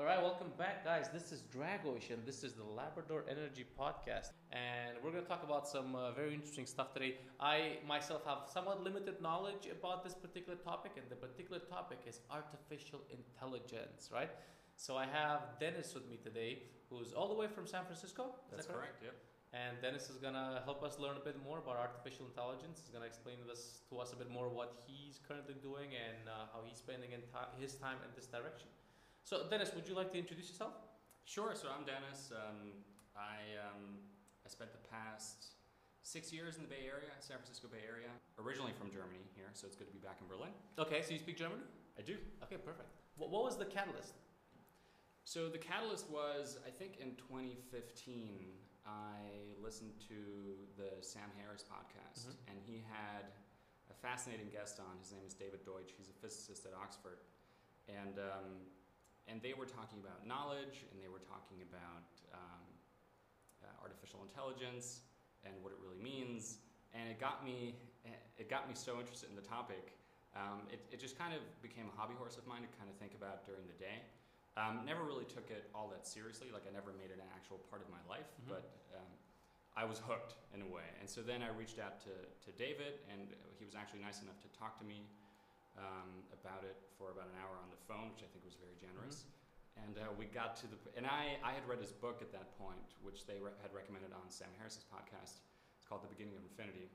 All right, welcome back, guys. This is Dragoish, and this is the Labrador Energy Podcast. And we're going to talk about some uh, very interesting stuff today. I myself have somewhat limited knowledge about this particular topic, and the particular topic is artificial intelligence, right? So I have Dennis with me today, who's all the way from San Francisco. Is That's that correct? Yep. And Dennis is gonna help us learn a bit more about artificial intelligence. He's gonna explain this to us a bit more what he's currently doing and uh, how he's spending in ti- his time in this direction. So, Dennis, would you like to introduce yourself? Sure. So I'm Dennis. Um, I um, I spent the past six years in the Bay Area, San Francisco Bay Area. Originally from Germany here, so it's good to be back in Berlin. Okay, so you speak German? I do. Okay, perfect. What, what was the catalyst? So the catalyst was, I think, in 2015. I listened to the Sam Harris podcast, Mhm. and he had a fascinating guest on. His name is David Deutsch. He's a physicist at Oxford, and um, and they were talking about knowledge, and they were talking about um, uh, artificial intelligence and what it really means. And it got me it got me so interested in the topic. Um, it, it just kind of became a hobby horse of mine to kind of think about during the day. Um, never really took it all that seriously. Like I never made it an actual part of my life, Mhm. but um, I was hooked in a way. And so then I reached out to, to David, and he was actually nice enough to talk to me um, about it for about an hour on the phone, which I think was very generous. And uh, we got to the, and I, I had read his book at that point, which they re- had recommended on Sam Harris's podcast. It's called The Beginning of Infinity,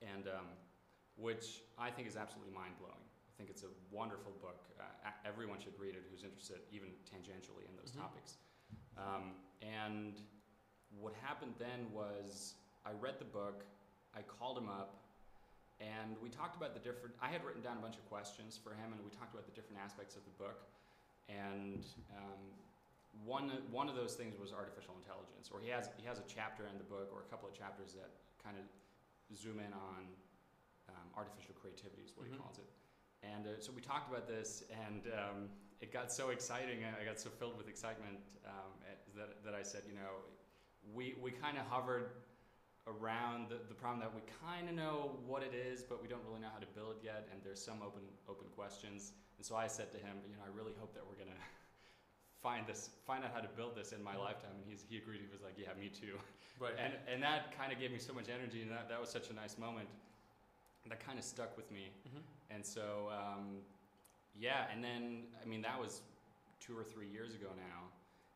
and um, which I think is absolutely mind blowing. I think it's a wonderful book. Uh, everyone should read it who's interested, even tangentially, in those Mhm. topics. Um, and what happened then was I read the book, I called him up, and we talked about the different. I had written down a bunch of questions for him, and we talked about the different aspects of the book. And um, one one of those things was artificial intelligence, or he has he has a chapter in the book, or a couple of chapters that kind of zoom in on um, artificial creativity, is what Mhm. he calls it. And uh, so we talked about this, and um, it got so exciting. I got so filled with excitement um, at- that, that I said, you know, we, we kind of hovered around the, the problem that we kind of know what it is, but we don't really know how to build it yet, and there's some open open questions. And so I said to him, you know, I really hope that we're gonna find this, find out how to build this in my Mhm. lifetime. And he's, he agreed. He was like, yeah, me too. Right. And and that kind of gave me so much energy, and that, that was such a nice moment. That kind of stuck with me. Mhm. And so, um, yeah, and then, I mean, that was two or three years ago now,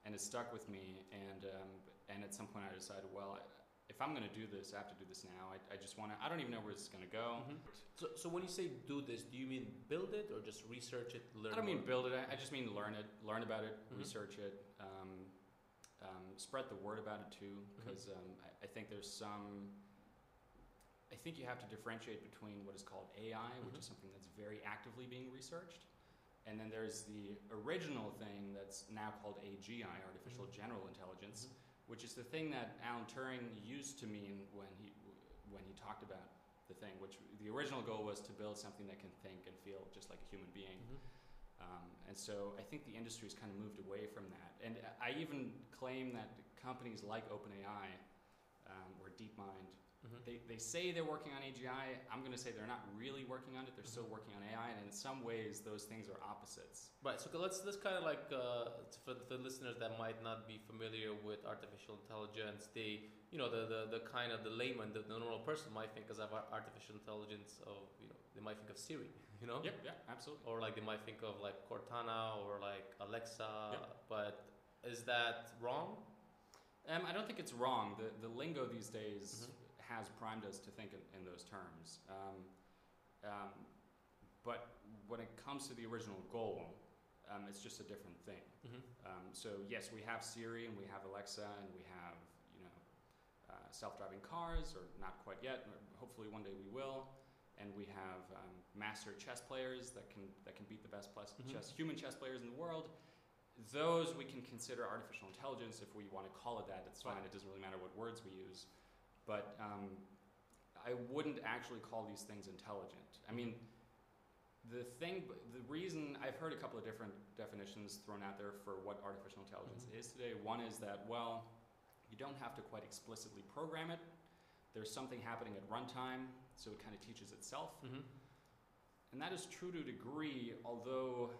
and it stuck with me. And, um, and at some point, I decided, well, if I'm going to do this, I have to do this now. I, I just want to, I don't even know where this is going to go. Mhm. So, so when you say do this, do you mean build it or just research it, learn I don't mean build it, I I just mean learn it, learn about it, Mhm. research it, um, um, spread the word about it too, because um, I, I think there's some. I think you have to differentiate between what is called AI, which is something that's very actively being researched, and then there's the original thing that's now called AGI, artificial Mhm. general intelligence, Mhm. Which is the thing that Alan Turing used to mean when he when he talked about the thing. Which the original goal was to build something that can think and feel just like a human being. Mhm. Um, and so I think the industry has kind of moved away from that. And I even claim that companies like OpenAI um, or DeepMind, Mhm. they, they say they're working on AGI. I'm going to say they're not really working on it. They're still Mhm. working on AI. And in some ways, those things are opposites. Right. So let's let's kind of like uh, for the listeners that might not be familiar with artificial intelligence, they you know the the, the kind of the layman, the, the normal person might think as of artificial intelligence of you know they might think of Siri, you know, Yep, yeah, absolutely. or like they might think of like Cortana or like Alexa. Yep. But is that wrong? Um, I don't think it's wrong. The, the lingo these days Mhm. Has primed us to think in, in those terms. Um, um, but when it comes to the original goal, um, it's just a different thing. Mm-hmm. Um, so yes, we have Siri and we have Alexa and we have you know uh, self-driving cars, or not quite yet. Hopefully one day we will. And we have um, master chess players that can that can beat the best plus Mhm. chess human chess players in the world. Those we can consider artificial intelligence if we want to call it that. It's fine. It doesn't really matter what words we use. But um, I wouldn't actually call these things intelligent. I mean, the thing, the reason I've heard a couple of different definitions thrown out there for what artificial intelligence Mhm. is today. One is that, well, you don't have to quite explicitly program it. There's something happening at runtime, so it kind of teaches itself. Mm-hmm. And that is true to a degree, although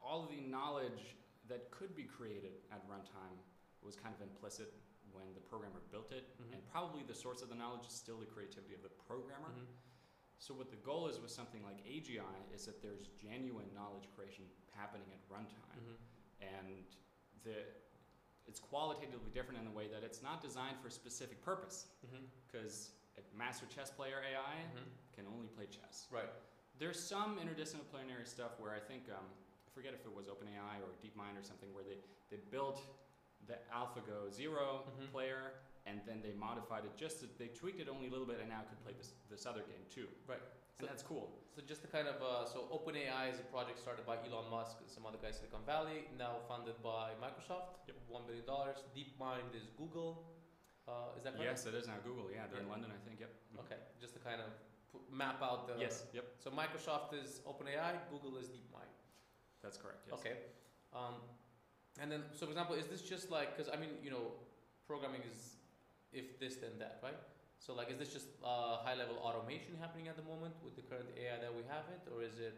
all of the knowledge that could be created at runtime was kind of implicit when the programmer built it, Mhm. and probably the source of the knowledge is still the creativity of the programmer. Mhm. So what the goal is with something like AGI is that there's genuine knowledge creation happening at runtime, Mhm. and the it's qualitatively different in the way that it's not designed for a specific purpose. Because a master chess player AI Mhm. can only play chess. Right. There's some interdisciplinary stuff where I think um, I forget if it was OpenAI or DeepMind or something where they, they built the AlphaGo 0 Mhm. player and then they modified it just they tweaked it only a little bit and now it could play this this other game too. Right. And So- that's cool. So just the kind of uh, so OpenAI is a project started by Elon Musk and some other guys in Silicon Valley, now funded by Microsoft. Yep. One billion dollars. DeepMind is Google. Uh, is that correct? Yes, it is now Google. Yeah, they're in London, I think. Yep. Mhm. Okay. Just to kind of map out the. yes. Yep. So Microsoft is OpenAI. Google is DeepMind. That's correct. Yes. Okay. Um, and then, so for example, is this just like, because I mean, you know, programming is if this then that, right? So like, is this just uh, high level automation happening at the moment with the current AI that we have it, or is it?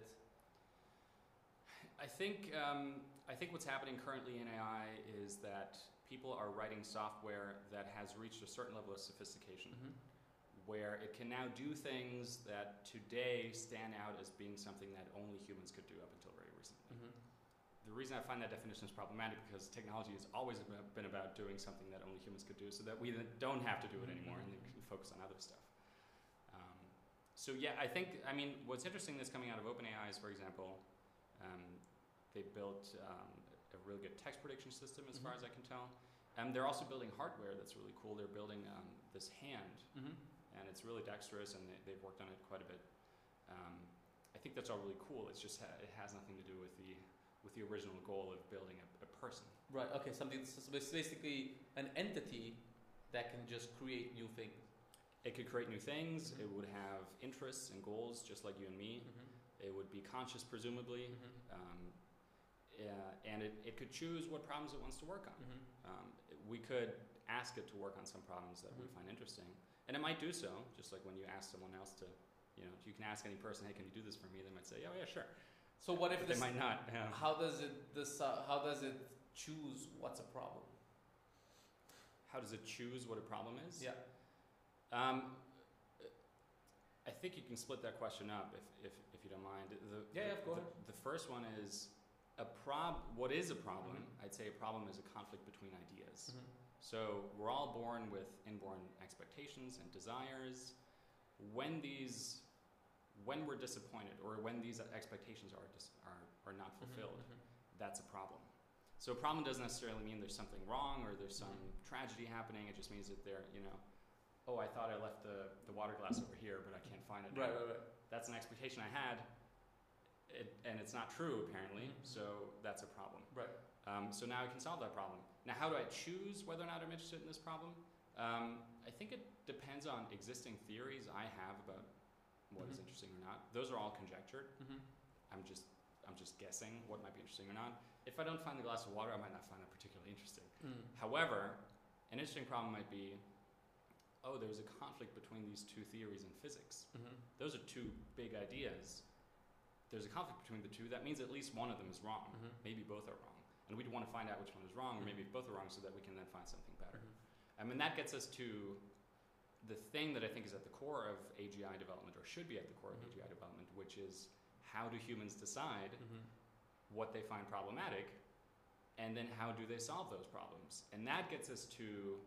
I think um, I think what's happening currently in AI is that people are writing software that has reached a certain level of sophistication, where it can now do things that today stand out as being something that only humans could do up until very recently. Mhm. The reason I find that definition is problematic because technology has always been about doing something that only humans could do, so that we don't have to do it anymore and then can focus on other stuff. Um, so yeah, I think I mean what's interesting that's coming out of OpenAI is, for example, um, they built um, a really good text prediction system, as far Mhm. as I can tell. And they're also building hardware that's really cool. They're building um, this hand Mm-hmm. and it's really dexterous, and they, they've worked on it quite a bit. Um, I think that's all really cool. It's just ha- it has nothing to do with the with the original goal of building a, a person. Right. Okay. Something. So it's basically an entity that can just create new things. It could create new things. Mhm. It would have interests and goals, just like you and me. Mm-hmm. It would be conscious, presumably, um, yeah, and it, it could choose what problems it wants to work on. Mm-hmm. Um, we could ask it to work on some problems that we Mhm. find interesting, and it might do so. Just like when you ask someone else to, you know, you can ask any person, "Hey, can you do this for me?" They might say, "Oh yeah, sure." So what if But this? they might not. Yeah. How does it this? Uh, how does it choose what's a problem? How does it choose what a problem is? Yeah. Um, I think you can split that question up if, if, if you don't mind. The, Yeah, the, yeah, go the, the first one is a prob. What is a problem? Mhm. I'd say a problem is a conflict between ideas. Mm-hmm. So we're all born with inborn expectations and desires. When these, when we're disappointed, or when these expectations are dis, are, are not Mm-hmm. fulfilled, that's a problem. So a problem doesn't necessarily mean there's something wrong or there's some Mhm. tragedy happening. It just means that there, you know, oh, I thought I left the, the water glass over here, but I can't find it. Right. Right. Right. That's an expectation I had, it, and it's not true apparently. Mhm. So that's a problem. Right. Um, so now I can solve that problem. Now, how do I choose whether or not I'm interested in this problem? Um, I think it depends on existing theories I have about what is Mhm. interesting or not. Those are all conjectured. Mm-hmm. I'm just I'm just guessing what might be interesting or not. If I don't find the glass of water, I might not find that particularly interesting. Mm. However, an interesting problem might be, oh, there's a conflict between these two theories in physics. Mm-hmm. Those are two big ideas. There's a conflict between the two. That means at least one of them is wrong. Mhm. Maybe both are wrong. And we'd want to find out which one is wrong, or maybe Mhm. both are wrong so that we can then find something better. Mm-hmm. I mean, that gets us to the thing that I think is at the core of AGI development, or should be at the core Mhm. of AGI development, which is how do humans decide Mm-hmm. what they find problematic, and then how do they solve those problems? And that gets us to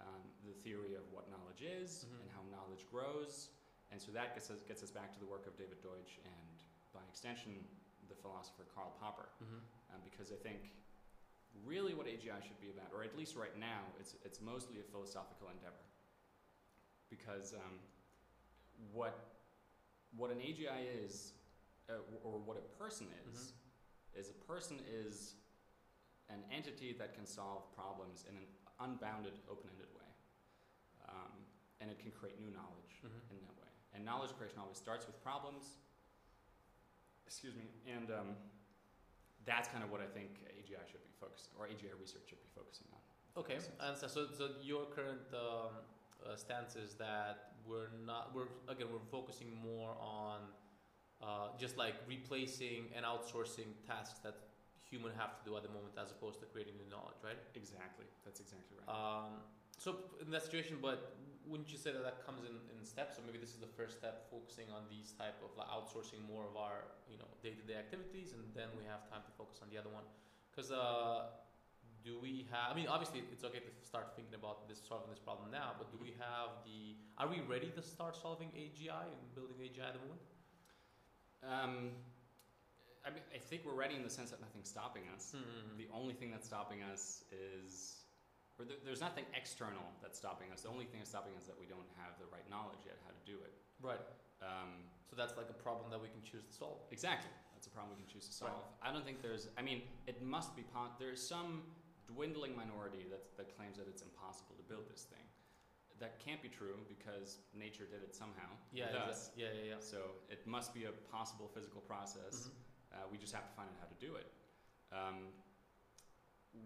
um, the theory of what knowledge is Mhm. and how knowledge grows. And so that gets us, gets us back to the work of David Deutsch and, by extension, the philosopher Karl Popper. Mm-hmm. Um, because I think really what AGI should be about, or at least right now, it's, it's mostly a philosophical endeavor. Because um, what, what an AGI is, uh, or what a person is, is a person is an entity that can solve problems in an unbounded, open-ended way. Um, and it can create new knowledge Mm-hmm. in that way. And knowledge creation always starts with problems. Excuse me. And um, that's kind of what I think AGI should be focusing, or AGI research should be focusing on. Okay, so, so your current um, uh, stance is that we're not we're again we're focusing more on uh, just like replacing and outsourcing tasks that human have to do at the moment, as opposed to creating new knowledge, right? Exactly. That's exactly right. Um, so in that situation, but wouldn't you say that that comes in, in steps? So maybe this is the first step, focusing on these type of like outsourcing more of our you know day to day activities, and then we have time to focus on the other one. Because uh, do we have? I mean, obviously it's okay to start thinking about this solving this problem now, but do we have the? Are we ready to start solving AGI and building AGI at the moment? Um, I mean, I think we're ready in the sense that nothing's stopping us. Mm-hmm. The only thing that's stopping us is, or th- there's nothing external that's stopping us. The only thing that's stopping us is that we don't have the right knowledge yet how to do it. Right. Um, So that's like a problem that we can choose to solve. exactly. That's a problem we can choose to Right. solve. I don't think there's. I mean, it must be. Po- there is some dwindling minority that that claims that it's impossible to build this thing. That can't be true because nature did it somehow. Yeah. with exact- Yeah. Yeah. Yeah. So it must be a possible physical process. Mhm. Uh, we just have to find out how to do it. Um,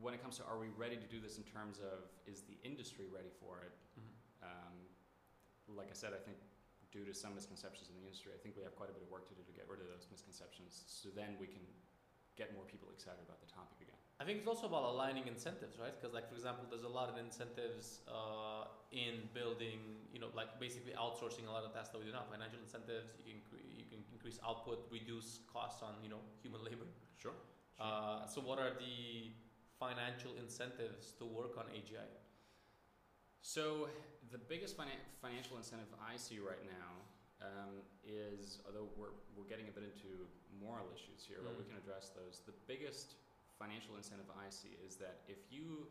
when it comes to are we ready to do this in terms of is the industry ready for it? Mhm. Um, like I said, I think due to some misconceptions in the industry, I think we have quite a bit of work to do to get rid of those misconceptions so then we can get more people excited about the topic again. I think it's also about aligning incentives, right? Because, like for example, there's a lot of incentives uh, in building, you know, like basically outsourcing a lot of tasks that we do now. Financial incentives, you can you can increase output, reduce costs on you know human labor. Sure. Uh, so, what are the financial incentives to work on AGI? So the biggest finan- financial incentive I see right now um, is, although we're, we're getting a bit into moral issues here, but we Mm. can address those. The biggest financial incentive I see is that if you,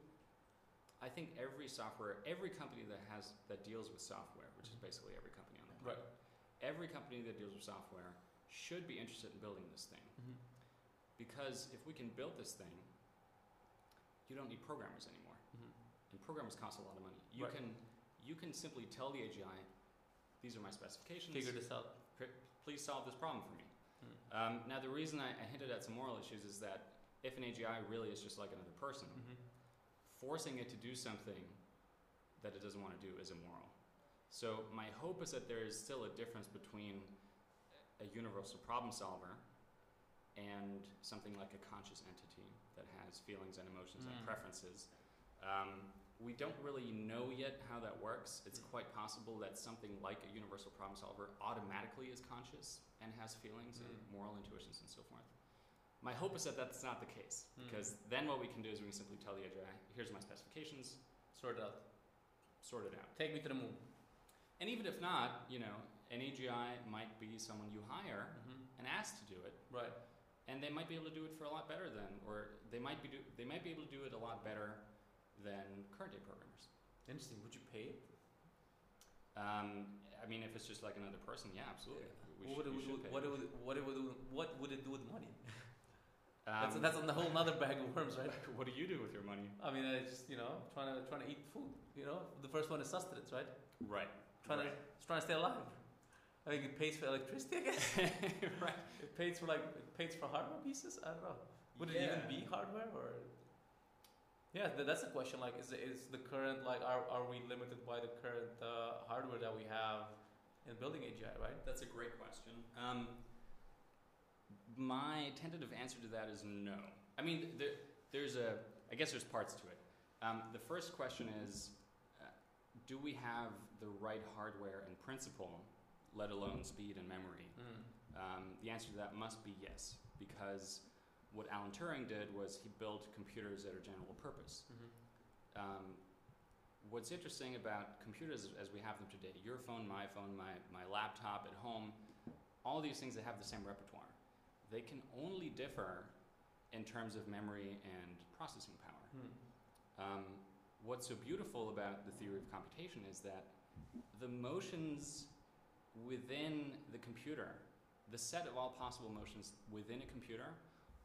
I think every software, every company that has that deals with software, which is basically every company on the planet, Right. every company that deals with software should be interested in building this thing Mm-hmm. because if we can build this thing, you don't need programmers anymore Mm-hmm. and programmers cost a lot of money. You Right. can you can simply tell the AGI, these are my specifications. Figure this out. Please solve this problem for me. Mm. Um, now the reason I, I hinted at some moral issues is that if an AGI really is just like another person, Mm-hmm. forcing it to do something that it doesn't want to do is immoral. So my hope is that there is still a difference between a universal problem solver and something like a conscious entity that has feelings and emotions and Mm. preferences. Um, we don't really know yet how that works. It's quite possible that something like a universal problem solver automatically is conscious and has feelings and Mm. moral intuitions and so forth. My hope is that that's not the case Mm. because then what we can do is we can simply tell the AGI, here's my specifications, Sort it out. sort it out. Take me to the moon. And even if not, you know, an AGI might be someone you hire Mm-hmm. and ask to do it, Right. and they might be able to do it for a lot better than, or they might be do, they might be able to do it a lot better than current day programmers. Interesting. Would you pay it? Um, I mean, if it's just like another person, yeah, absolutely. What, should, would it, would- what, would, what, would, what would it do with money? that's, Um, that's on the whole nother bag of worms, right? what do you do with your money? I mean, I just you know trying to trying to eat food. You know, the first one is sustenance, right? Right. Trying right. to it's trying to stay alive. I think it pays for electricity. I guess right. it pays for like it pays for hardware pieces. I don't know. Would it even be hardware or? Yeah, th- that's a question. Like, is is the current like are are we limited by the current uh, hardware that we have in building AGI? Right. That's a great question. Um, my tentative answer to that is no. I mean, there, there's a, I guess there's parts to it. Um, the first question is, uh, do we have the right hardware and principle, let alone speed and memory? Mm. Um, the answer to that must be yes, because what Alan Turing did was he built computers that are general purpose. Mm-hmm. Um, what's interesting about computers as we have them today, your phone, my phone, my, my laptop at home, all these things that have the same repertoire, they can only differ in terms of memory and processing power. Mm. Um, what's so beautiful about the theory of computation is that the motions within the computer, the set of all possible motions within a computer,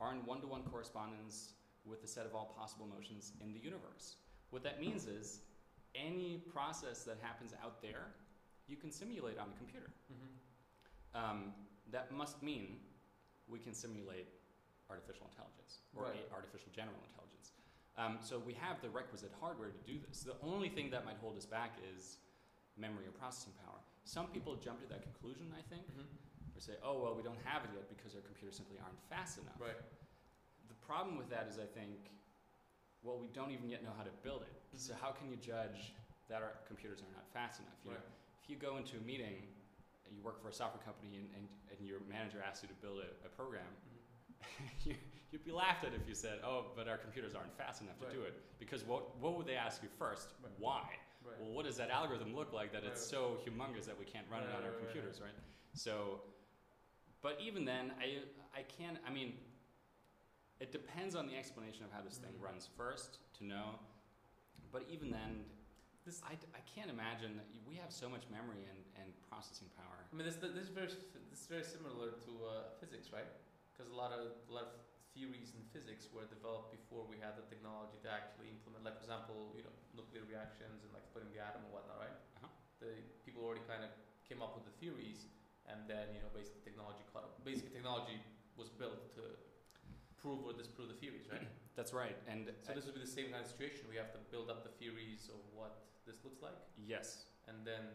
are in one to one correspondence with the set of all possible motions in the universe. What that means is any process that happens out there, you can simulate on a computer. Mm-hmm. Um, that must mean we can simulate artificial intelligence or Right. artificial general intelligence. Um, so we have the requisite hardware to do this. The only thing that might hold us back is memory or processing power. Some people jump to that conclusion, I think, Mm-hmm. or say, oh well, we don't have it yet because our computers simply aren't fast enough. Right. The problem with that is, I think, well, we don't even yet know how to build it. So how can you judge that our computers are not fast enough? You Right. know, if you go into a meeting, you work for a software company, and, and, and your manager asks you to build a, a program, Mhm. you, you'd be laughed at if you said, "Oh, but our computers aren't fast enough Right. to do it." Because what what would they ask you first? Right. Why? Right. Well, what does that algorithm look like that it's so humongous that we can't run it on our right, right, computers, right? So, but even then, I I can't. I mean, it depends on the explanation of how this thing Mhm. runs first to know. But even then, This- I, I can't imagine that we have so much memory and, and processing power. I mean, this this is very this is very similar to uh, physics, right? Because a lot of a lot of theories in physics were developed before we had the technology to actually implement. Like, for example, you know, nuclear reactions and like splitting the atom and whatnot, right? Uh-huh. The people already kind of came up with the theories, and then you know, basically technology caught up. Basically, technology was built to prove or disprove the theories, right? That's right. And so this would be the same kind of situation. We have to build up the theories of what this looks like, yes, and then,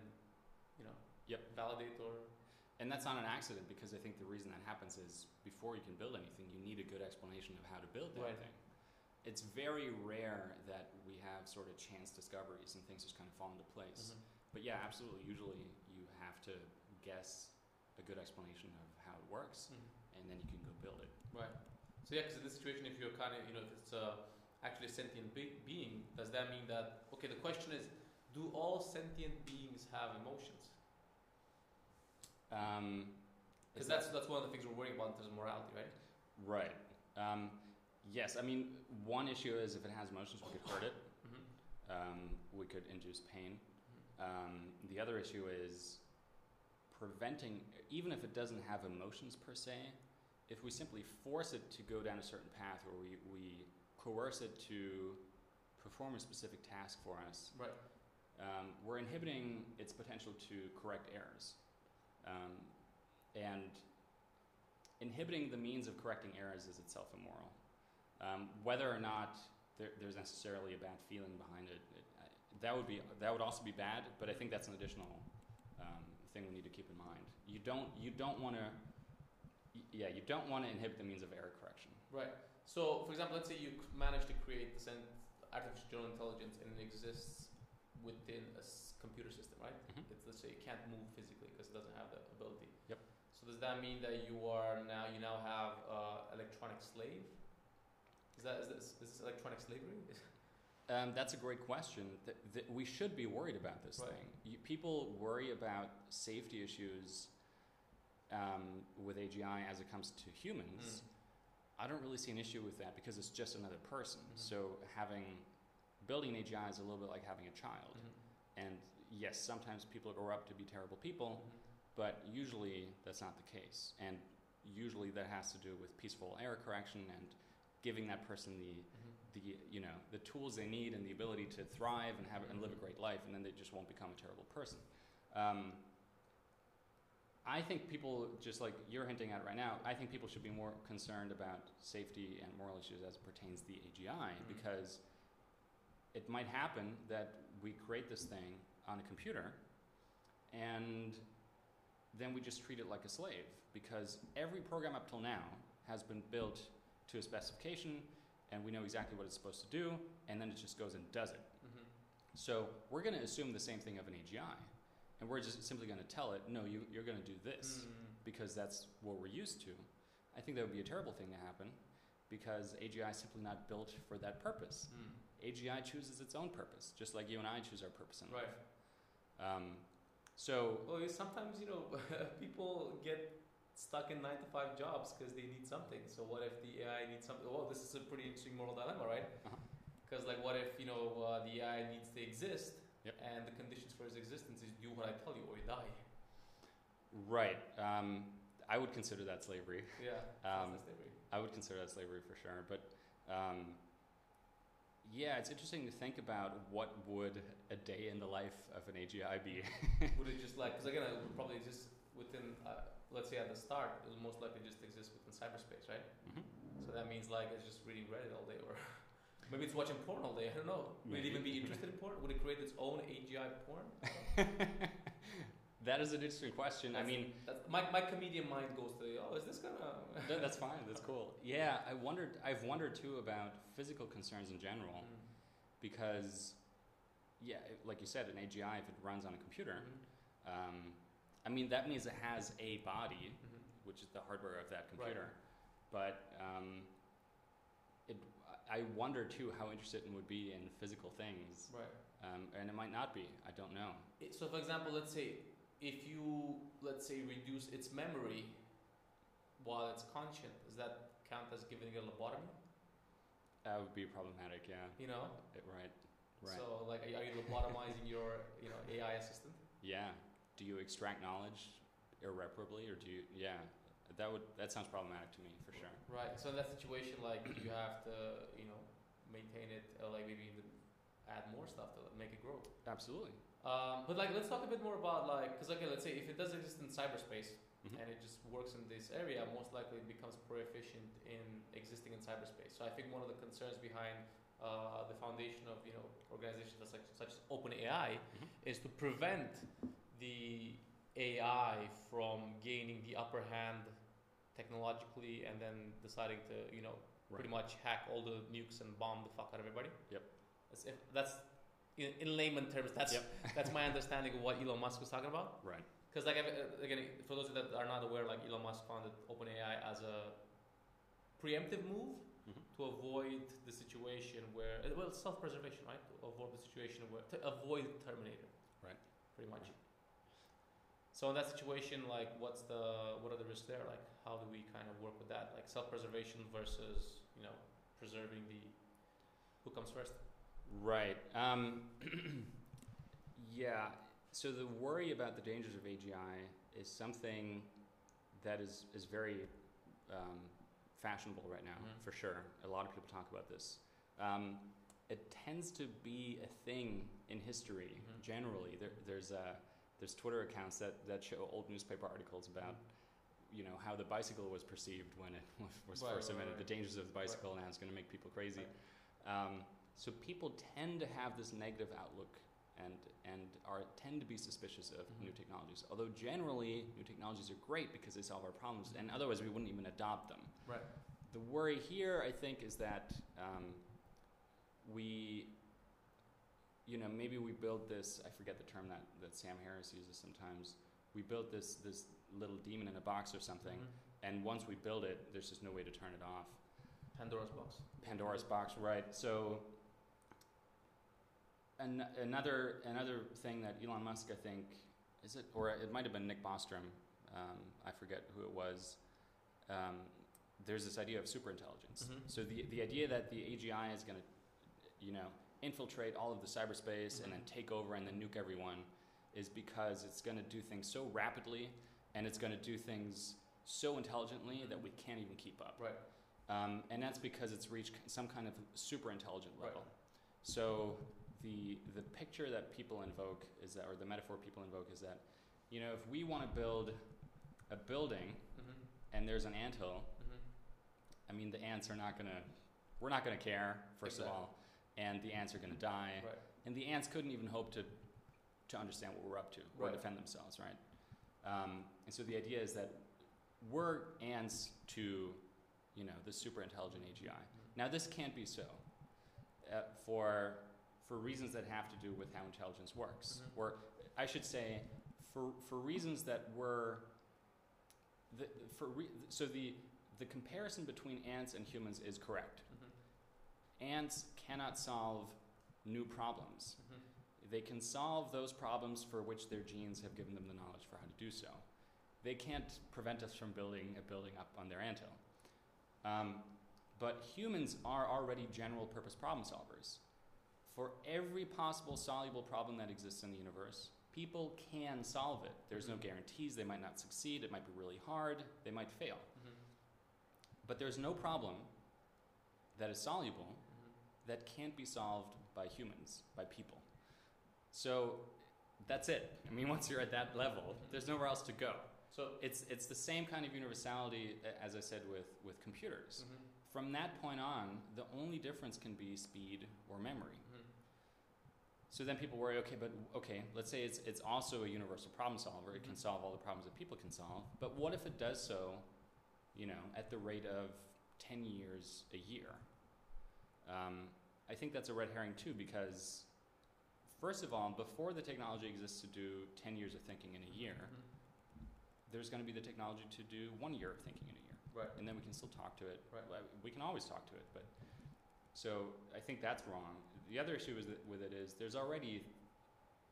you know, Yep. validate or And that's not an accident because I think the reason that happens is before you can build anything, you need a good explanation of how to build that Right. thing. It's very rare that we have sort of chance discoveries and things just kind of fall into place. But yeah, absolutely. Usually you have to guess a good explanation of how it works Mhm. and then you can go build it. Right. So yeah, because in this situation, if you're kind of, you know, if it's uh, actually a sentient be- being, does that mean that? Okay, the question is, do all sentient beings have emotions? Um, Because is that's that's one of the things we're worrying about in terms of morality, right? right. Um, yes, I mean, one issue is if it has emotions, we could hurt it. Mm-hmm. Um, we could induce pain. Um, the other issue is preventing, even if it doesn't have emotions per se, if we simply force it to go down a certain path or we, we coerce it to perform a specific task for us, Right. Um, we're inhibiting its potential to correct errors. Um, and inhibiting the means of correcting errors is itself immoral. Um, whether or not there, there's necessarily a bad feeling behind it, it I, that would be that would also be bad. But I think that's an additional um, thing we need to keep in mind. You don't you don't want to yeah you don't want to inhibit the means of error correction. Right. So, for example, let's say you manage to create the artificial general intelligence and it exists within a s- computer system, right? Mhm. It's, let's say it can't move physically because it doesn't have the ability. Yep. So does that mean that you are now you now have uh, electronic slave? Is that is this, is this electronic slavery? Um, that's a great question. Th- th- we should be worried about this Right. thing. You, people worry about safety issues um, with AGI as it comes to humans. I don't really see an issue with that because it's just another person. Mhm. So having building an AGI is a little bit like having a child. Mhm. And yes, sometimes people grow up to be terrible people, Mhm. but usually that's not the case. And usually that has to do with peaceful error correction and giving that person the Mhm. the you know the tools they need and the ability to thrive and have and live a great life, and then they just won't become a terrible person. Um, I think people, just like you're hinting at right now, I think people should be more concerned about safety and moral issues as it pertains to the AGI Mhm. because it might happen that we create this thing on a computer and then we just treat it like a slave because every program up till now has been built to a specification and we know exactly what it's supposed to do and then it just goes and does it. Mhm. So we're going to assume the same thing of an AGI and we're just simply going to tell it, no, you, you're going to do this Mm. because that's what we're used to. I think that would be a terrible thing to happen because AGI is simply not built for that purpose. Mm. AGI chooses its own purpose, just like you and I choose our purpose in Right. life. Um, so Well, sometimes you know people get stuck in nine to five jobs because they need something. So what if the AI needs something? Well, this is a pretty interesting moral dilemma, right? Uh-huh. Because like, what if you know uh, the AI needs to exist, Yep. and the conditions for its existence is do what I tell you or you die. right, um, I would consider that slavery. Yeah. Um, slavery. I would consider that slavery for sure. But um, yeah, it's interesting to think about what would a day in the life of an AGI be. Would it just like? Because again, it would probably just within. Uh, let's say at the start, it would most likely just exist within cyberspace, right? Mhm. So that means like it's just reading Reddit all day, or maybe it's watching porn all day. I don't know. Would it even be interested in porn? Would it create its own AGI porn? that is an interesting question. I mean, That's, my, my comedian mind goes to, oh, is this gonna. that, that's fine. That's cool. Yeah, I wondered. I've wondered too about physical concerns in general Mm. because, yeah, like you said, an AGI if it runs on a computer, Mhm. um, I mean that means it has a body, Mhm. which is the hardware of that Right. computer. But um, it, I wonder too how interested it would be in physical things, Right. um, and it might not be. I don't know. It- So, for example, let's say if you, let's say, reduce its memory while it's conscient, does that count as giving it a lobotomy? That would be problematic. Yeah. You know? It- right. Right. So, like, are you, are you lobotomizing your, you know, AI assistant? Yeah. Do you extract knowledge irreparably, or do you? Yeah. That would that sounds problematic to me for sure. Right. So in that situation, like, you have to, you know, maintain it, or like maybe even add more stuff to make it grow. Absolutely. Um, but like, let's talk a bit more about like, because okay, let's say if it does exist in cyberspace Mhm. and it just works in this area, most likely it becomes proficient in existing in cyberspace. So I think one of the concerns behind uh, the foundation of you know organizations such, such as OpenAI Mhm. is to prevent the AI from gaining the upper hand technologically and then deciding to you know pretty much hack all the nukes and bomb the fuck out of everybody. Yep. That's, if, that's in, in layman terms. That's Yep. that's my understanding of what Elon Musk was talking about. Right. Because like uh, again, for those that are not aware, like Elon Musk founded OpenAI as a preemptive move Mhm. to avoid the situation where uh, well self-preservation, right? To avoid the situation where to avoid Terminator. Right. Pretty much. So in that situation, like, what's the what are the risks there? Like, how do we kind of work with that? Like self-preservation versus you know preserving the who comes first. Right. Um, yeah. So the worry about the dangers of AGI is something that is is very um, fashionable right now, Mhm. for sure. A lot of people talk about this. Um, it tends to be a thing in history. Mhm. Generally, there, there's uh, there's Twitter accounts that, that show old newspaper articles about you know how the bicycle was perceived when it was, Right, first right, invented, right. the dangers of the bicycle, and how it's going to make people crazy. Um, so people tend to have this negative outlook and and are tend to be suspicious of Mhm. new technologies. Although generally new technologies are great because they solve our problems, and otherwise we wouldn't even adopt them. Right. The worry here, I think, is that um, we, you know, maybe we build this. I forget the term that, that Sam Harris uses sometimes. We built this this little demon in a box or something, Mhm. and once we build it, there's just no way to turn it off. Pandora's box. Pandora's box, right? So an- another another thing that Elon Musk, I think, is it or it might have been Nick Bostrom, um, I forget who it was. Um, there's this idea of superintelligence. Mhm. So the the idea that the AGI is going to, you know, infiltrate all of the cyberspace and then Mhm. take over and then nuke everyone, is because it's going to do things so rapidly and it's going to do things so intelligently that we can't even keep up. Right. Um, and that's because it's reached some kind of super intelligent level. Right. level. So the the picture that people invoke is that, or the metaphor people invoke is that, you know, if we want to build a building Mm-hmm. and there's an anthill, Mm-hmm. I mean, the ants are not gonna, we're not gonna care first Exactly. of all, and the ants are gonna die, Right. and the ants couldn't even hope to to understand what we're up to or defend themselves, right? Um, and so the idea is that we're ants to, you know, the super intelligent AGI. Now this can't be so, uh, for for reasons that have to do with how intelligence works, Mhm. or I should say, for for reasons that were. The, for re- so the the comparison between ants and humans is correct. Mm-hmm. Ants cannot solve new problems. Mm-hmm. They can solve those problems for which their genes have given them the knowledge for how to do so. They can't prevent us from building a building up on their anthill. Um, but humans are already general purpose problem solvers. For every possible soluble problem that exists in the universe, people can solve it. There's no guarantees. They might not succeed. It might be really hard. They might fail. Mm-hmm. But there's no problem that is soluble Mm-hmm. that can't be solved by humans, by people. So that's it. I mean, once you're at that level, there's nowhere else to go. So. It's, it's the same kind of universality, as I said, with, with computers. Mm-hmm. From that point on, the only difference can be speed or memory. Mm-hmm. so then people worry, okay, but okay, let's say it's it's also a universal problem solver. It can Mhm. solve all the problems that people can solve. But what if it does so, you know, at the rate of ten years a year? Um, I think that's a red herring too, because first of all, before the technology exists to do ten years of thinking in a year, Mhm. there's going to be the technology to do one year of thinking in a year, Right. and then we can still talk to it. Right. We can always talk to it, but so I think that's wrong. The other issue is with it is there's already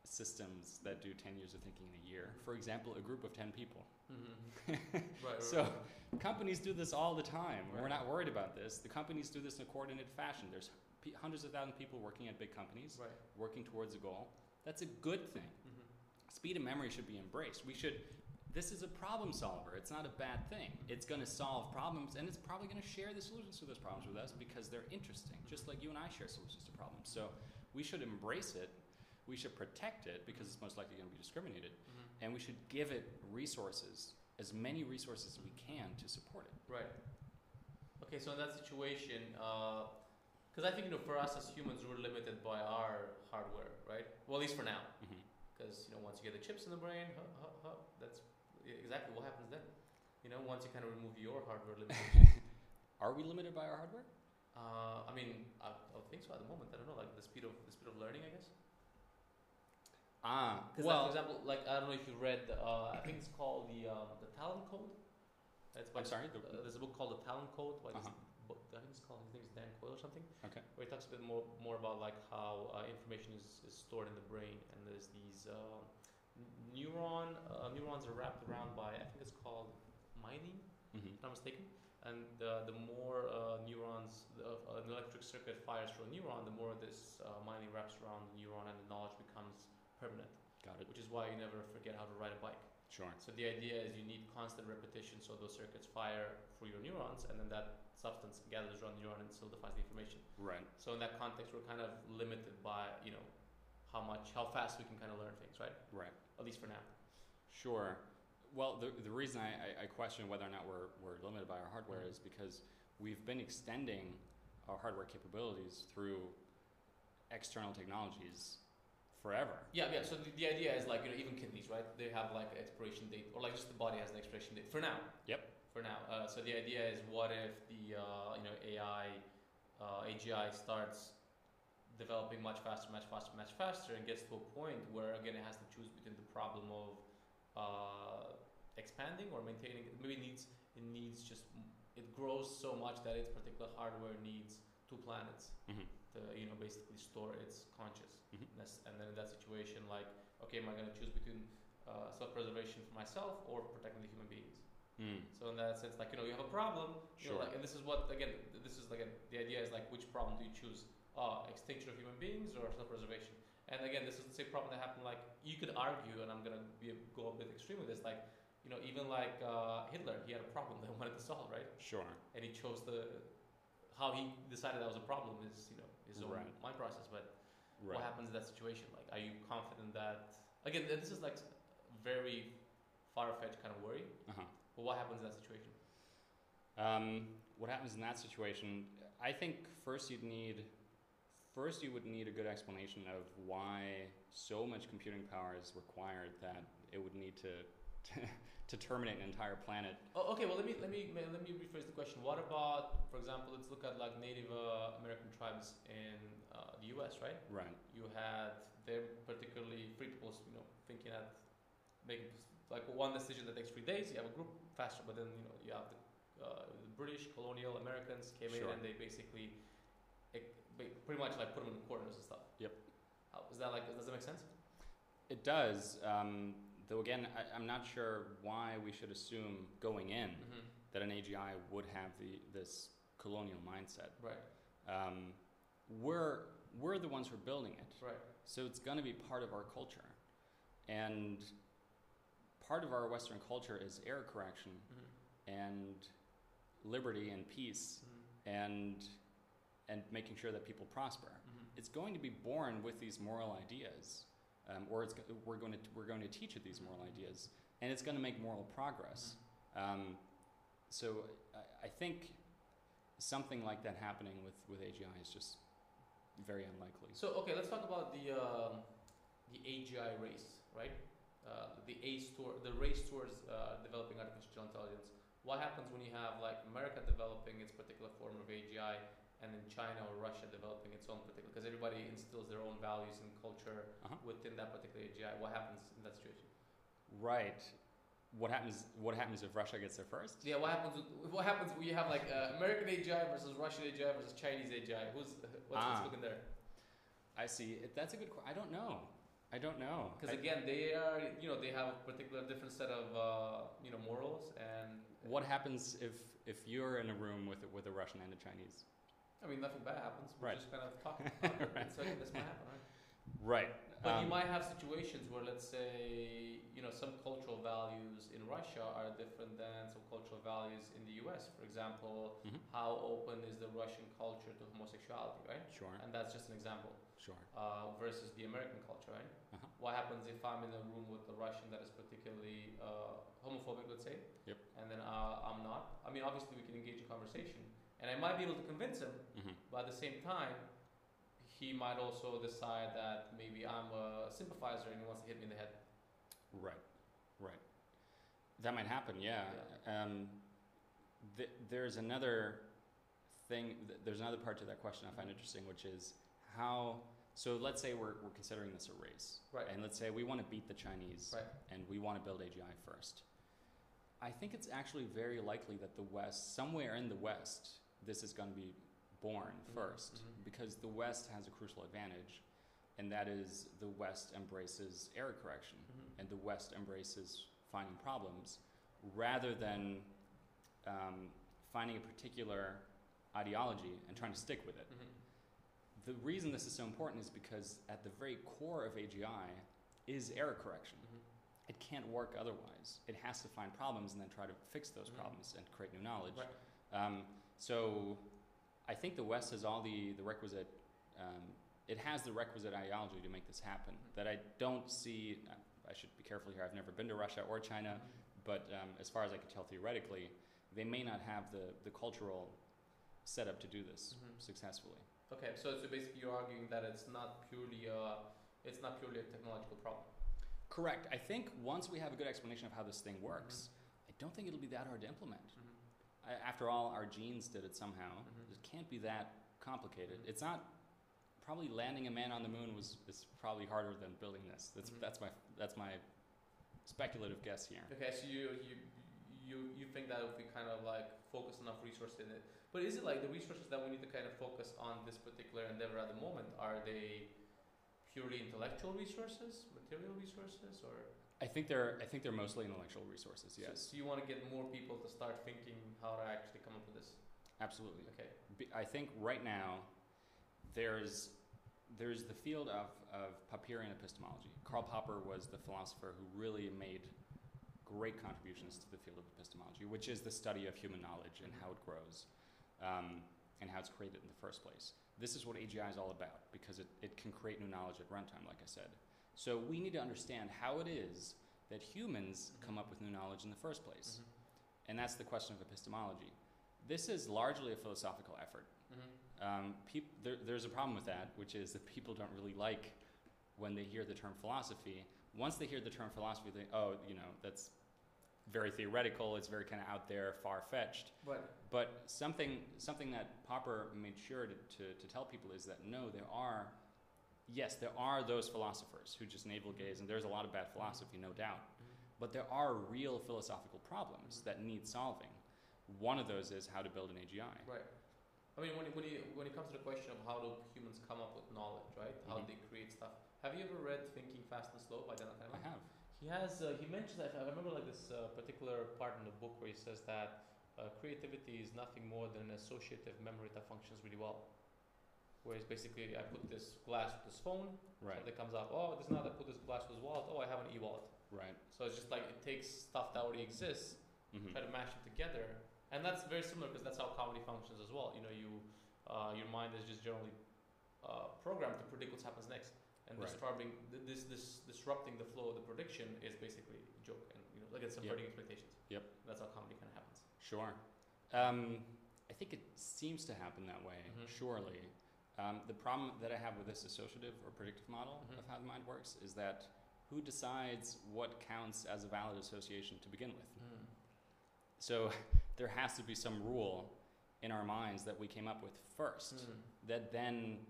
systems that do 10 years of thinking in a year. For example, a group of 10 people. Mhm. right, right. So right. companies do this all the time. We're not worried about this. The companies do this in a coordinated fashion. There's hundreds of thousands of people working at big companies, right. working towards a goal. That's a good thing. Mhm. Speed and memory should be embraced. We should. This is a problem solver. It's not a bad thing. It's going to solve problems, and it's probably going to share the solutions to those problems with us because they're interesting, just like you and I share solutions to problems. So we should embrace it. We should protect it because it's most likely going to be discriminated, Mhm. and we should give it resources, as many resources as we can to support it. Right. Okay, so in that situation, because I think you know, for us as humans, we're limited by our hardware, right? Well, at least for now, hmm because you know, once you get the chips in the brain, huh, huh, huh, that's exactly what happens then. You know, once you kind of remove your hardware limitations. Are we limited by our hardware? uh, I mean, I, I think so at the moment. I don't know, like the speed of the speed of learning, I guess. Ah, well, for example, like I don't know if you read, uh, I think it's called the um, the Talent Code. It's by I'm sorry. The, Uh, there's a book called The Talent Code by this Uh-huh. book. I think it's called his name is Dan Coyle or something. Okay. Where he talks a bit more more about like how uh, information is, is stored in the brain, and there's these um, neuron uh, neurons are wrapped around by I think it's called myelin, mhm. if I'm not mistaken. And uh, the more uh, neurons, the, uh, an electric circuit fires through a neuron, the more this uh, myelin wraps around the neuron, and the knowledge becomes permanent. Got it. Which is why you never forget how to ride a bike. Sure. So the idea is you need constant repetition so those circuits fire through your neurons and then that substance gathers around the neuron and solidifies the information. Right. So in that context we're kind of limited by, you know, how much how fast we can kind of learn things, right? Right. At least for now. Sure. Well, the, the reason I, I, question whether or not we're, we're limited by our hardware is because we've been extending our hardware capabilities through external technologies forever. Yeah, yeah. So the, the idea is like, you know, even kidneys, right? They have like an expiration date or like just the body has an expiration date for now. Yep. For now. Uh, so the idea is what if the uh, you know AI uh, AGI starts developing much faster, much faster, much faster, and gets to a point where again it has to choose between the problem of uh, expanding or maintaining. Maybe it needs it needs just it grows so much that its particular hardware needs two planets Mm-hmm. to you know basically store its consciousness. Mhm. And then in that situation, like okay, am I going to choose between uh, self-preservation for myself or protecting the human beings? Mm. So in that sense, like you know, you have a problem. You know, Sure. like, and this is what again, this is like a, the idea is like which problem do you choose? Uh, extinction of human beings or self-preservation? And again, this is the same problem that happened. Like you could argue, and I'm gonna be go a bit extreme with this. Like you know, even like uh, Hitler, he had a problem that he wanted to solve, right? Sure. And he chose the how he decided that was a problem is you know his own Right. mind process. But Right. what happens in that situation? Like, are you confident that again? This is like very far-fetched kind of worry. Uh-huh. But what happens in that situation? Um, what happens in that situation? I think first you'd need, first you would need a good explanation of why so much computing power is required that it would need to to, terminate an entire planet. Oh, okay. Well, let me let me let me rephrase the question. What about, for example, let's look at like Native uh, American tribes in uh, the U.S. Right? Right. You had they're particularly free post, you know, thinking at making like one decision that takes three days. You have a group faster, but then you know you have the, uh, the British colonial Americans came Sure. in and they basically pretty much like put them in corners and stuff. Yep. How, is that like does that make sense? It does. Um, though again, I, I'm not sure why we should assume going in Mm-hmm. that an AGI would have the this colonial mindset. Right. Um, we're we're the ones who are building it. Right. So it's going to be part of our culture. And part of our Western culture is error correction Mm-hmm. and liberty and peace and and making sure that people prosper. Mm-hmm. It's going to be born with these moral ideas, um, or it's, we're going to we're going to teach it these moral ideas, and it's going to make moral progress. Um, so I, I think something like that happening with, with AGI is just very unlikely. So okay, let's talk about the um, the AGI race, right? Uh, the ace tour, the race towards uh, developing artificial intelligence. What happens when you have like America developing its particular form of AGI, and then China or Russia developing its own particular? Because everybody instills their own values and culture Uh-huh. within that particular AGI. What happens in that situation? Right. What happens? What happens if Russia gets there first? Yeah, what happens? With, what happens when you have like uh, American AGI versus Russian AGI versus Chinese AGI? Who's what's, Ah. what's cooking there? I see. It- That's a good. question. I don't know. I don't know. Because again, they are you know they have a particular different set of uh, you know morals and what happens if if you're in a room with with a Russian and a Chinese? I mean nothing bad happens. We're Right. just kind of talking. about it. Right. So this might happen, right? Right. But you Um, might have situations where, let's say, you know, some cultural values in Russia are different than some cultural values in the U.S. For example, mhm. how open is the Russian culture to homosexuality, right? Sure. And that's just an example. Sure. Uh, versus the American culture, right? Uh-huh. What happens if I'm in a room with a Russian that is particularly uh, homophobic, let's say? Yep. And then uh, I'm not. I mean, obviously, we can engage in conversation, and I might be able to convince him, hmm but at the same time, he might also decide that maybe I'm a sympathizer and he wants to hit me in the head. Right. Right. That might happen. Yeah. Um, th- there's another thing. Th- there's another part to that question I find interesting, which is how. So let's say we're, we're considering this a race, Right. and let's say we want to beat the Chinese, Right. and we want to build AGI first. I think it's actually very likely that the West, somewhere in the West, this is going to be born Mhm, 1st mhm. because the West has a crucial advantage, and that is the West embraces error correction Mhm. and the West embraces finding problems rather than um, finding a particular ideology and trying to stick with it. Mhm. The reason this is so important is because at the very core of AGI is error correction. Mhm. It can't work otherwise. It has to find problems and then try to fix those Mhm. problems and create new knowledge. Right. Um, so I think the West has all the, the requisite, um, it has the requisite ideology to make this happen. Mhm. That I don't see, I should be careful here, I've never been to Russia or China, but um, as far as I can tell theoretically, they may not have the, the cultural setup to do this Mhm. successfully. Okay, so so basically you're arguing that it's not purely a it's not purely a technological problem. Correct. I think once we have a good explanation of how this thing works, Mm-hmm. I don't think it'll be that hard to implement. I, after all, our genes did it somehow. Mhm. It can't be that complicated. Mhm. It's not. Probably landing a man on the moon was is probably harder than building this. That's Mhm. that's my that's my speculative guess here. Okay, so you you you you think that if we kind of like focus enough resources in it, but is it like the resources that we need to kind of focus on this particular endeavor at the moment are they purely intellectual resources, material resources, or think they're I think they're mostly intellectual resources. Yes, So, you want to get more people to start thinking how to actually come up with this? absolutely. Okay. I think right now there's there's the field of, of Popperian epistemology. Karl Popper was the philosopher who really made great contributions to the field of epistemology, which is the study of human knowledge and how it grows um, and how it's created in the first place. This is what AGI is all about because it, it can create new knowledge at runtime, like I said. So we need to understand how it is that humans come up with new knowledge in the first place. Mm-hmm. And that's the question of epistemology. This is largely a philosophical effort. Mm-hmm. Um, peop- there, there's a problem with that, which is that people don't really like when they hear the term philosophy. Once they hear the term philosophy, they oh, you know, that's very theoretical. It's very kind of out there, far fetched. Right. But something something that Popper made sure to, to, to tell people is that no, there are, yes, there are those philosophers who just navel gaze, and there's a lot of bad philosophy, no doubt. But there are real philosophical problems that need solving. One of those is how to build an AGI. Right. I mean, when it, when, you, when it comes to the question of how do humans come up with knowledge, right? How Mhm. they create stuff. Have you ever read Thinking Fast and Slow by Daniel I have. He has. Uh, he mentions. I remember like this uh, particular part in the book where he says that uh, creativity is nothing more than an associative memory that functions really well. Whereas basically, I put this glass with this phone. Right. Something comes up. Oh, this not. I put this glass with this wallet. Oh, I have an e-wallet. Right. So it's just like it takes stuff that already exists hmm try to mash it together, and that's very similar because that's how comedy functions as well. You know, you uh, your mind is just generally uh, programmed to predict what happens next, and Right. disturbing this this disrupting the flow of the prediction is basically a joke, and you know, like it's subverting expectations. Yep. That's how comedy kind of happens. Sure. Um, I think it seems to happen that way, Mhm. surely. Um, the problem that I have with this associative or predictive model Mhm. of how the mind works is that who decides what counts as a valid association to begin with? Mm. So there has to be some rule in our minds that we came up with first Mm. that then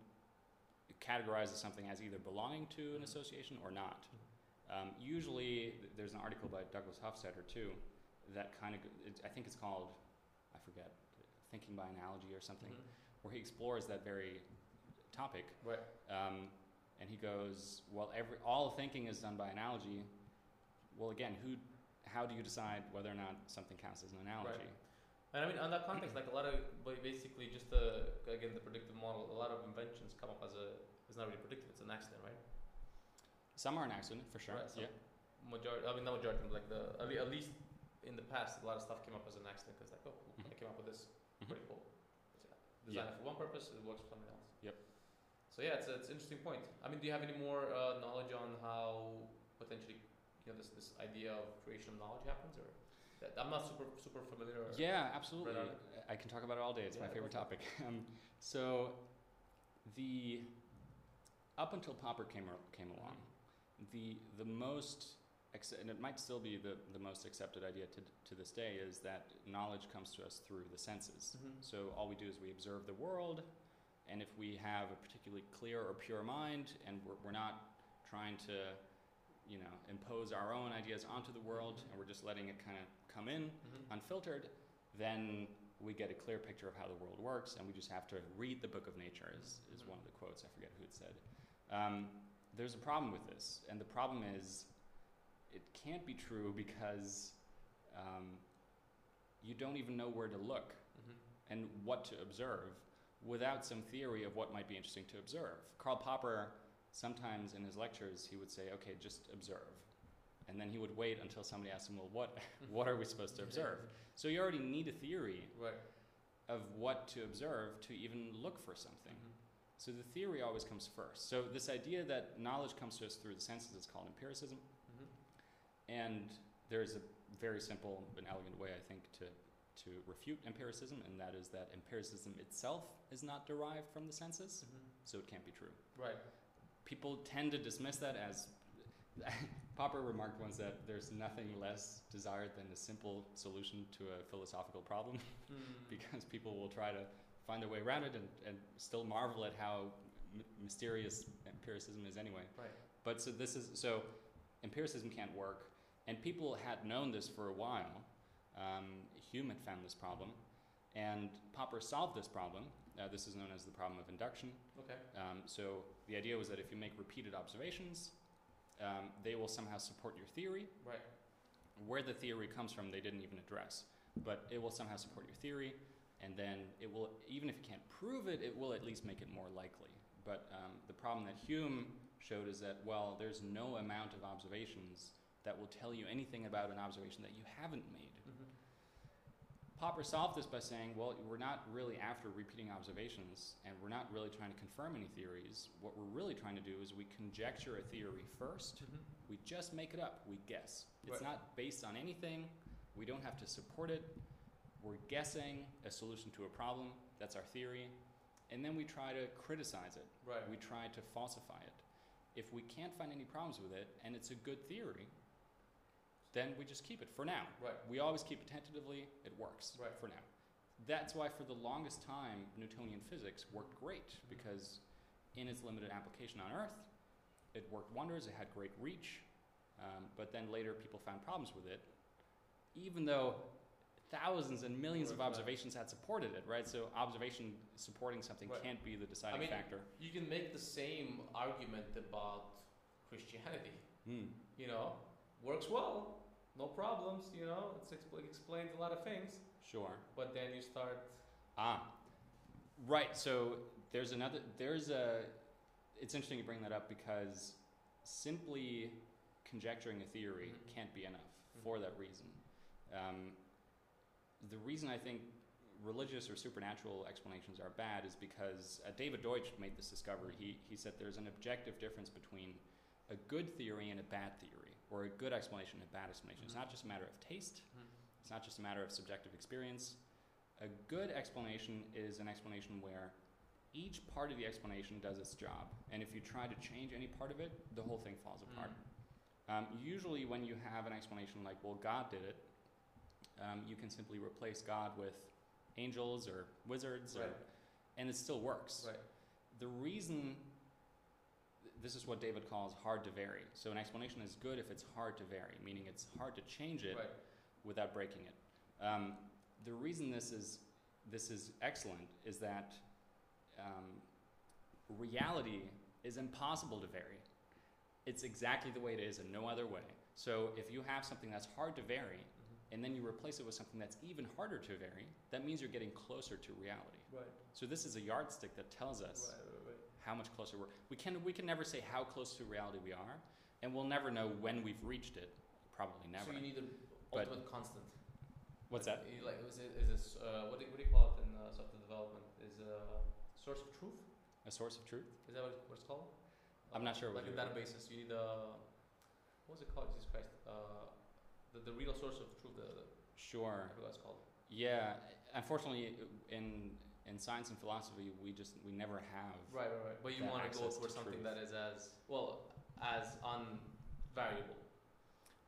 categorizes something as either belonging to an association or not. Um, usually, there's an article by Douglas Hofstadter too that kind of, it, I think it's called, I forget, Thinking by Analogy or something, Mhm. where he explores that very topic. Right. Um, and he goes, well, every all thinking is done by analogy. Well, again, who, how do you decide whether or not something counts as an analogy? And I mean, on that context, like a lot of basically just the again the predictive model. A lot of inventions come up as a it's not really predictive; it's an accident, right? Some are an accident for sure. Right, so yeah. Majority, I mean, not majority, but like the at le- at least in the past, a lot of stuff came up as an accident because like, oh, I Mhm. came up with this, Mhm. pretty cool. Uh, Yeah. Designed for one purpose, it works for something else. Yep. So yeah, it's it's an interesting point. I mean, do you have any more uh, knowledge on how potentially you know this this idea of creation of knowledge happens, or that, I'm not super super familiar. Yeah, absolutely. Right I can talk about it all day. It's my favorite topic. Um, so, the up until Popper came came along, the the most and it might still be the, the most accepted idea to, to this day is that knowledge comes to us through the senses. Mhm. So all we do is we observe the world, and if we have a particularly clear or pure mind, and we're, we're not trying to, you know, impose our own ideas onto the world, and we're just letting it kind of come in Mhm. unfiltered, then we get a clear picture of how the world works, and we just have to read the book of nature, is, is Mhm. one of the quotes. I forget who it said. Um, there's a problem with this, and the problem is it can't be true because um, you don't even know where to look Mhm. and what to observe without some theory of what might be interesting to observe. Karl Popper, sometimes in his lectures, he would say, okay, just observe. And then he would wait until somebody asked him, well, what, what are we supposed to observe? So you already need a theory Right. of what to observe to even look for something. Mhm. So the theory always comes first. So this idea that knowledge comes to us through the senses is called empiricism. Mhm. And there's a very simple and elegant way, I think, to, to refute empiricism, and that is that empiricism itself is not derived from the senses, Mhm. so it can't be true. Right. People tend to dismiss that as. Popper remarked once that there's nothing less desired than a simple solution to a philosophical problem, Mm. because people will try to find a way around it and, and still marvel at how m- mysterious empiricism is anyway. Right. But so this is so empiricism can't work, and people had known this for a while. Um, Hume had found this problem, and Popper solved this problem. Uh, this is known as the problem of induction. Okay. Um, so the idea was that if you make repeated observations, um, they will somehow support your theory. Right. Where the theory comes from, they didn't even address, but it will somehow support your theory, and then it will, even if you can't prove it, it will at least make it more likely. But um, the problem that Hume showed is that, well, there's no amount of observations that will tell you anything about an observation that you haven't made. Popper solved this by saying, well, we're not really after repeating observations, and we're not really trying to confirm any theories. What we're really trying to do is we conjecture a theory first, Mhm. we just make it up. We guess. It's Right. not based on anything. We don't have to support it. We're guessing a solution to a problem. That's our theory. And then we try to criticize it. Right. We try to falsify it. If we can't find any problems with it and it's a good theory, then we just keep it for now. Right. We always keep it tentatively. It works Right. for now. That's why, for the longest time, Newtonian physics worked great because, in its limited application on Earth, it worked wonders. It had great reach. Um, but then later, people found problems with it, even though thousands and millions of Right. observations had supported it. Right. So observation supporting something Right. can't be the deciding mean, factor. You can make the same argument about Christianity. Hmm. You know, works well, no problems. You know, it's expl- explains a lot of things. Sure. But then you start. Ah, right. So there's another. There's a. It's interesting you bring that up because simply conjecturing a theory Mhm. can't be enough Mhm. for that reason. Um, the reason I think religious or supernatural explanations are bad is because uh, David Deutsch made this discovery. He he said there's an objective difference between a good theory and a bad theory, or a good explanation and a bad explanation. It's not just a matter of taste. Mhm. It's not just a matter of subjective experience. A good explanation is an explanation where each part of the explanation does its job, and if you try to change any part of it, the whole thing falls apart. Mm. Um, usually, when you have an explanation like, well, God did it, um, you can simply replace God with angels or wizards, or, and it still works. Right. The reason this is what David calls hard to vary. So, an explanation is good if it's hard to vary, meaning it's hard to change it Right. without breaking it. Um, the reason this is this is excellent is that um, reality is impossible to vary. It's exactly the way it is and no other way. So if you have something that's hard to vary Mhm. and then you replace it with something that's even harder to vary, that means you're getting closer to reality. Right. So this is a yardstick that tells us Right. Right. How much closer we're. We can we can never say how close to reality we are, and we'll never know when we've reached it. Probably never. So you need an But- ultimate constant. What's that? you- Like, is it is this uh, what do, what do you call it in uh, software development? Is uh, source of truth? A source of truth? Is that what, what it's called? I'm not sure Like in you're- databases, you need a what was it called? Jesus Christ, uh, the the real source of truth. The, the Sure. I forgot what it's called. Yeah. Unfortunately, in in science and philosophy, we just we never have. Right, right, right. But you want to go for something truth. that is as well as unvariable.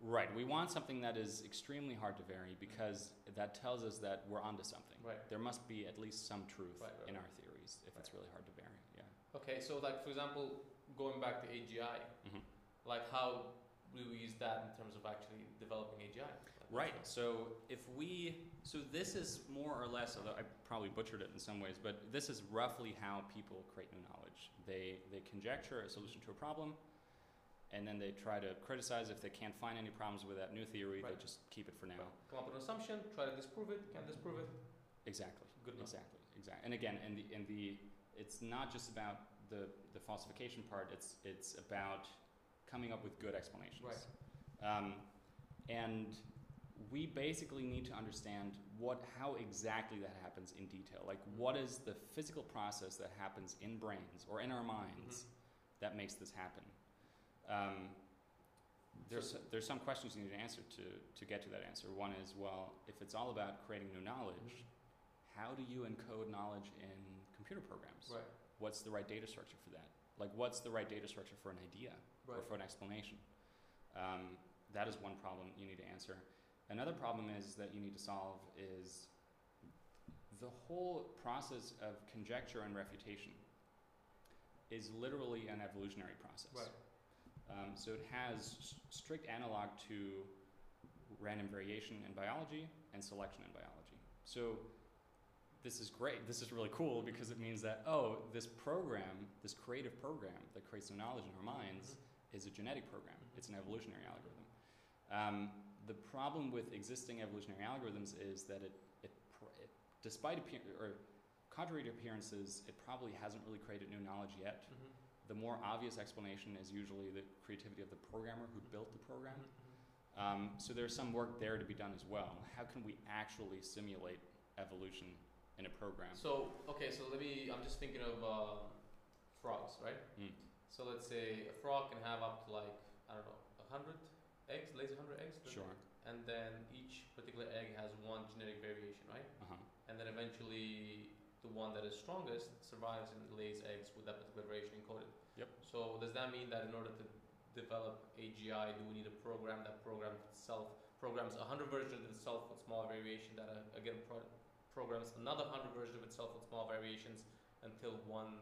Right. We want something that is extremely hard to vary because that tells us that we're onto something. Right. There must be at least some truth Right, right, in our theories if it's really hard to vary. Yeah. Okay, so like for example, going back to AGI, Mhm. like how do we use that in terms of actually developing AGI? Right. So if we, so this is more or less, although I probably butchered it in some ways, but this is roughly how people create new knowledge. They they conjecture a solution to a problem, and then they try to criticize if they can't find any problems with that new theory. They just keep it for now. Right. Come up with an assumption, try to disprove it, can't disprove it. Exactly. Good enough. Exactly. Exactly. And again, in the in the, it's not just about the the falsification part. It's it's about coming up with good explanations. Right. Um, and we basically need to understand what how exactly that happens in detail. Like what is the physical process that happens in brains or in our minds Mm-hmm. that makes this happen? Um, there's So- there's some questions you need to answer to to get to that answer. One is well, if it's all about creating new knowledge, how do you encode knowledge in computer programs? Right. What's the right data structure for that? Like, what's the right data structure for an idea or for an explanation? Um, that is one problem you need to answer. Another problem is that you need to solve is the whole process of conjecture and refutation is literally an evolutionary process. Right. Um, so it has strict analog to random variation in biology and selection in biology. So this is great. This is really cool because it means that oh, this program, this creative program that creates new knowledge in our minds, is a genetic program. Mhm. It's an evolutionary algorithm. Um, the problem with existing evolutionary algorithms is that it, it, it despite appear, or contrary to appearances, it probably hasn't really created new knowledge yet. Mhm. The more obvious explanation is usually the creativity of the programmer who built the program. Mhm. Um, so there's some work there to be done as well. How can we actually simulate evolution in a program? So okay, so let me. I'm just thinking of um, frogs, right? Mm. So let's say a frog can have up to like I don't know, a hundred eggs, lays a hundred eggs. doesn't Sure. it? And then each particular egg has one genetic variation, right? Uh-huh. And then eventually, the one that is strongest survives and lays eggs with that particular variation encoded. Yep. So does that mean that in order to develop AGI, do we need a program that programs itself programs a hundred versions of itself with small variation that uh, again pro- programs another hundred versions of itself with small variations until one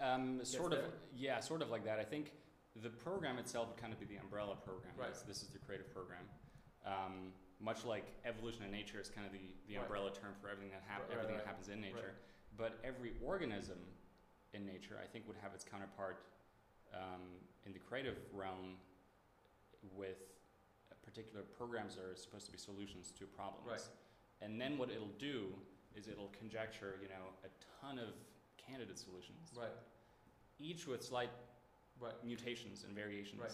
Um, sort of, there? yeah, sort of like that. I think the program itself would kind of be the umbrella program. Right. This, this is the creative program. Um, much like evolution in nature is kind of the, the Right. umbrella term for everything that hap- Right, everything that happens in nature. But every organism in nature, I think, would have its counterpart um, in the creative realm with particular programs that are supposed to be solutions to problems. Right. And then what it'll do is it'll conjecture, you know, a ton of candidate solutions right each with slight right mutations and variations. Right.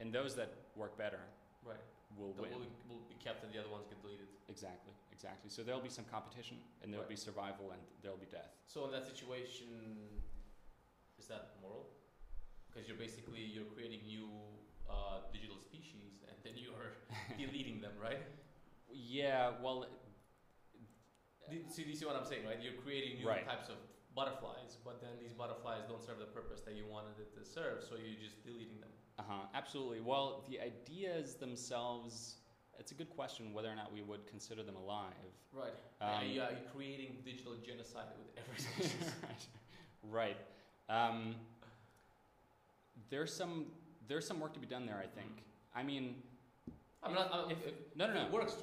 And those that work better right will that win. will, will be kept and the other ones get deleted. Exactly, exactly. So there'll be some competition, and there'll Right. be survival, and there'll be death. So in that situation, is that moral? Because you're basically you're creating new uh, digital species and then you're deleting them, right? Yeah, well, Do you, see, do you see what I'm saying, right? You're creating new Right. types of butterflies, but then these butterflies don't serve the purpose that you wanted it to serve, so you're just deleting them. Uh huh. Absolutely. Well, the ideas themselves. It's a good question whether or not we would consider them alive. Right. Um, yeah, you're creating digital genocide with every species. right. Um, there's some there's some work to be done there. I think. I mean, I'm not. I'm, If- if, no, no, no. it works.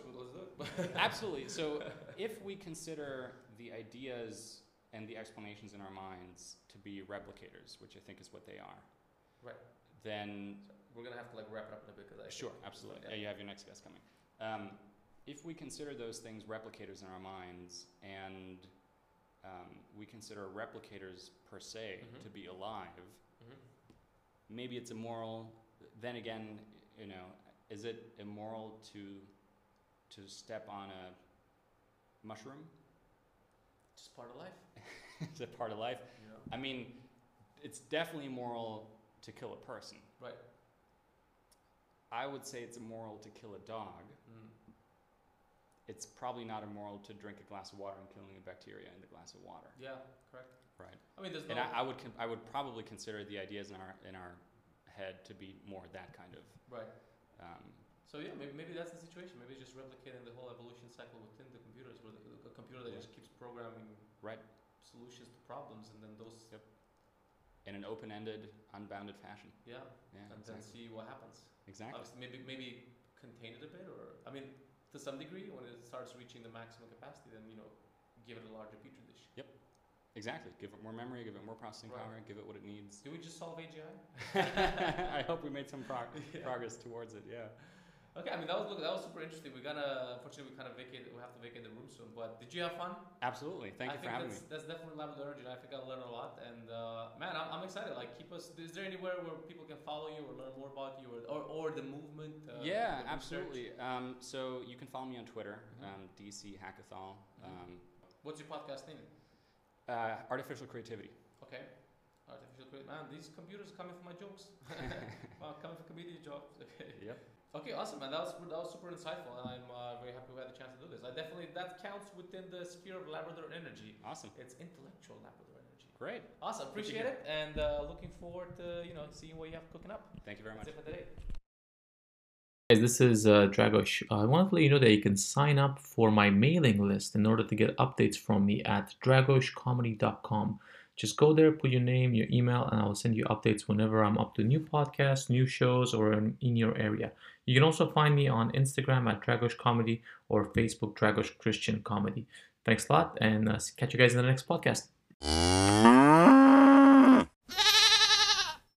Let's do it. Absolutely. So, if we consider the ideas and the explanations in our minds to be replicators, which I think is what they are, Right. then We're gonna have to like wrap it up in a bit because I sure, absolutely. Yeah. Yeah, you have your next guest coming. Um, if we consider those things replicators in our minds, and um, we consider replicators per se Mhm. to be alive, Mhm. maybe it's immoral. Then again, you know, is it immoral to to step on a mushroom? Just part of life. is a part of life? Yeah. I mean, it's definitely immoral to kill a person. Right. I would say it's immoral to kill a dog. Mm. It's probably not immoral to drink a glass of water and killing a bacteria in the glass of water. Yeah. Correct. Right. I mean, there's no. And I, I would I would probably consider the ideas in our in our head to be more that kind of. right. Um, So yeah, maybe, maybe that's the situation. Maybe it's just replicating the whole evolution cycle within the computers, where the, the computer that Yeah. just keeps programming Right. Solutions to problems, and then those Yep. in an open-ended, unbounded fashion. yeah, Yeah. and then see what happens. exactly. Obviously, maybe maybe contain it a bit, or I mean, to some degree, when it starts reaching the maximum capacity, then you know, give it a larger petri dish. Yep. Exactly. Give it more memory. Give it more processing Right. power. Give it what it needs. Do we just solve AGI? I hope we made some prog- Yeah. progress towards it. Yeah. Okay, I mean that was look, that was super interesting. We're gonna unfortunately we kind of vacate we have to vacate the room soon. But did you have fun? Absolutely. Thank I you for having that's, me. that's definitely Labrador Energy. I think I learned a lot, and uh, man, I'm, I'm excited. Like, keep us. Is there anywhere where people can follow you or learn more about you, or or, or the movement? Uh, yeah, the absolutely. Um, so you can follow me on Twitter, Mhm. um, DC Hackethal. Um, What's your podcast name? uh, artificial creativity. Okay. Artificial creativity. Man, these computers are coming for my jokes. wow, coming for comedian jokes. Okay. Yep. Okay, awesome, man. That was that was super insightful, and I'm uh, very happy we had the chance to do this. I definitely that counts within the sphere of Labrador Energy. Awesome. It's intellectual Labrador Energy. Great. Awesome, appreciate it, and uh, looking forward to you know seeing what you have cooking up. Thank you very much. That's it for today. Guys, this is uh, Dragosh. I want to let you know that you can sign up for my mailing list in order to get updates from me at dragoshcomedy.com. Just go there, put your name, your email, and I'll send you updates whenever I'm up to new podcasts, new shows, or in, in your area. You can also find me on Instagram at Dragosh Comedy or Facebook Dragosh Christian Comedy. Thanks a lot, and uh, catch you guys in the next podcast.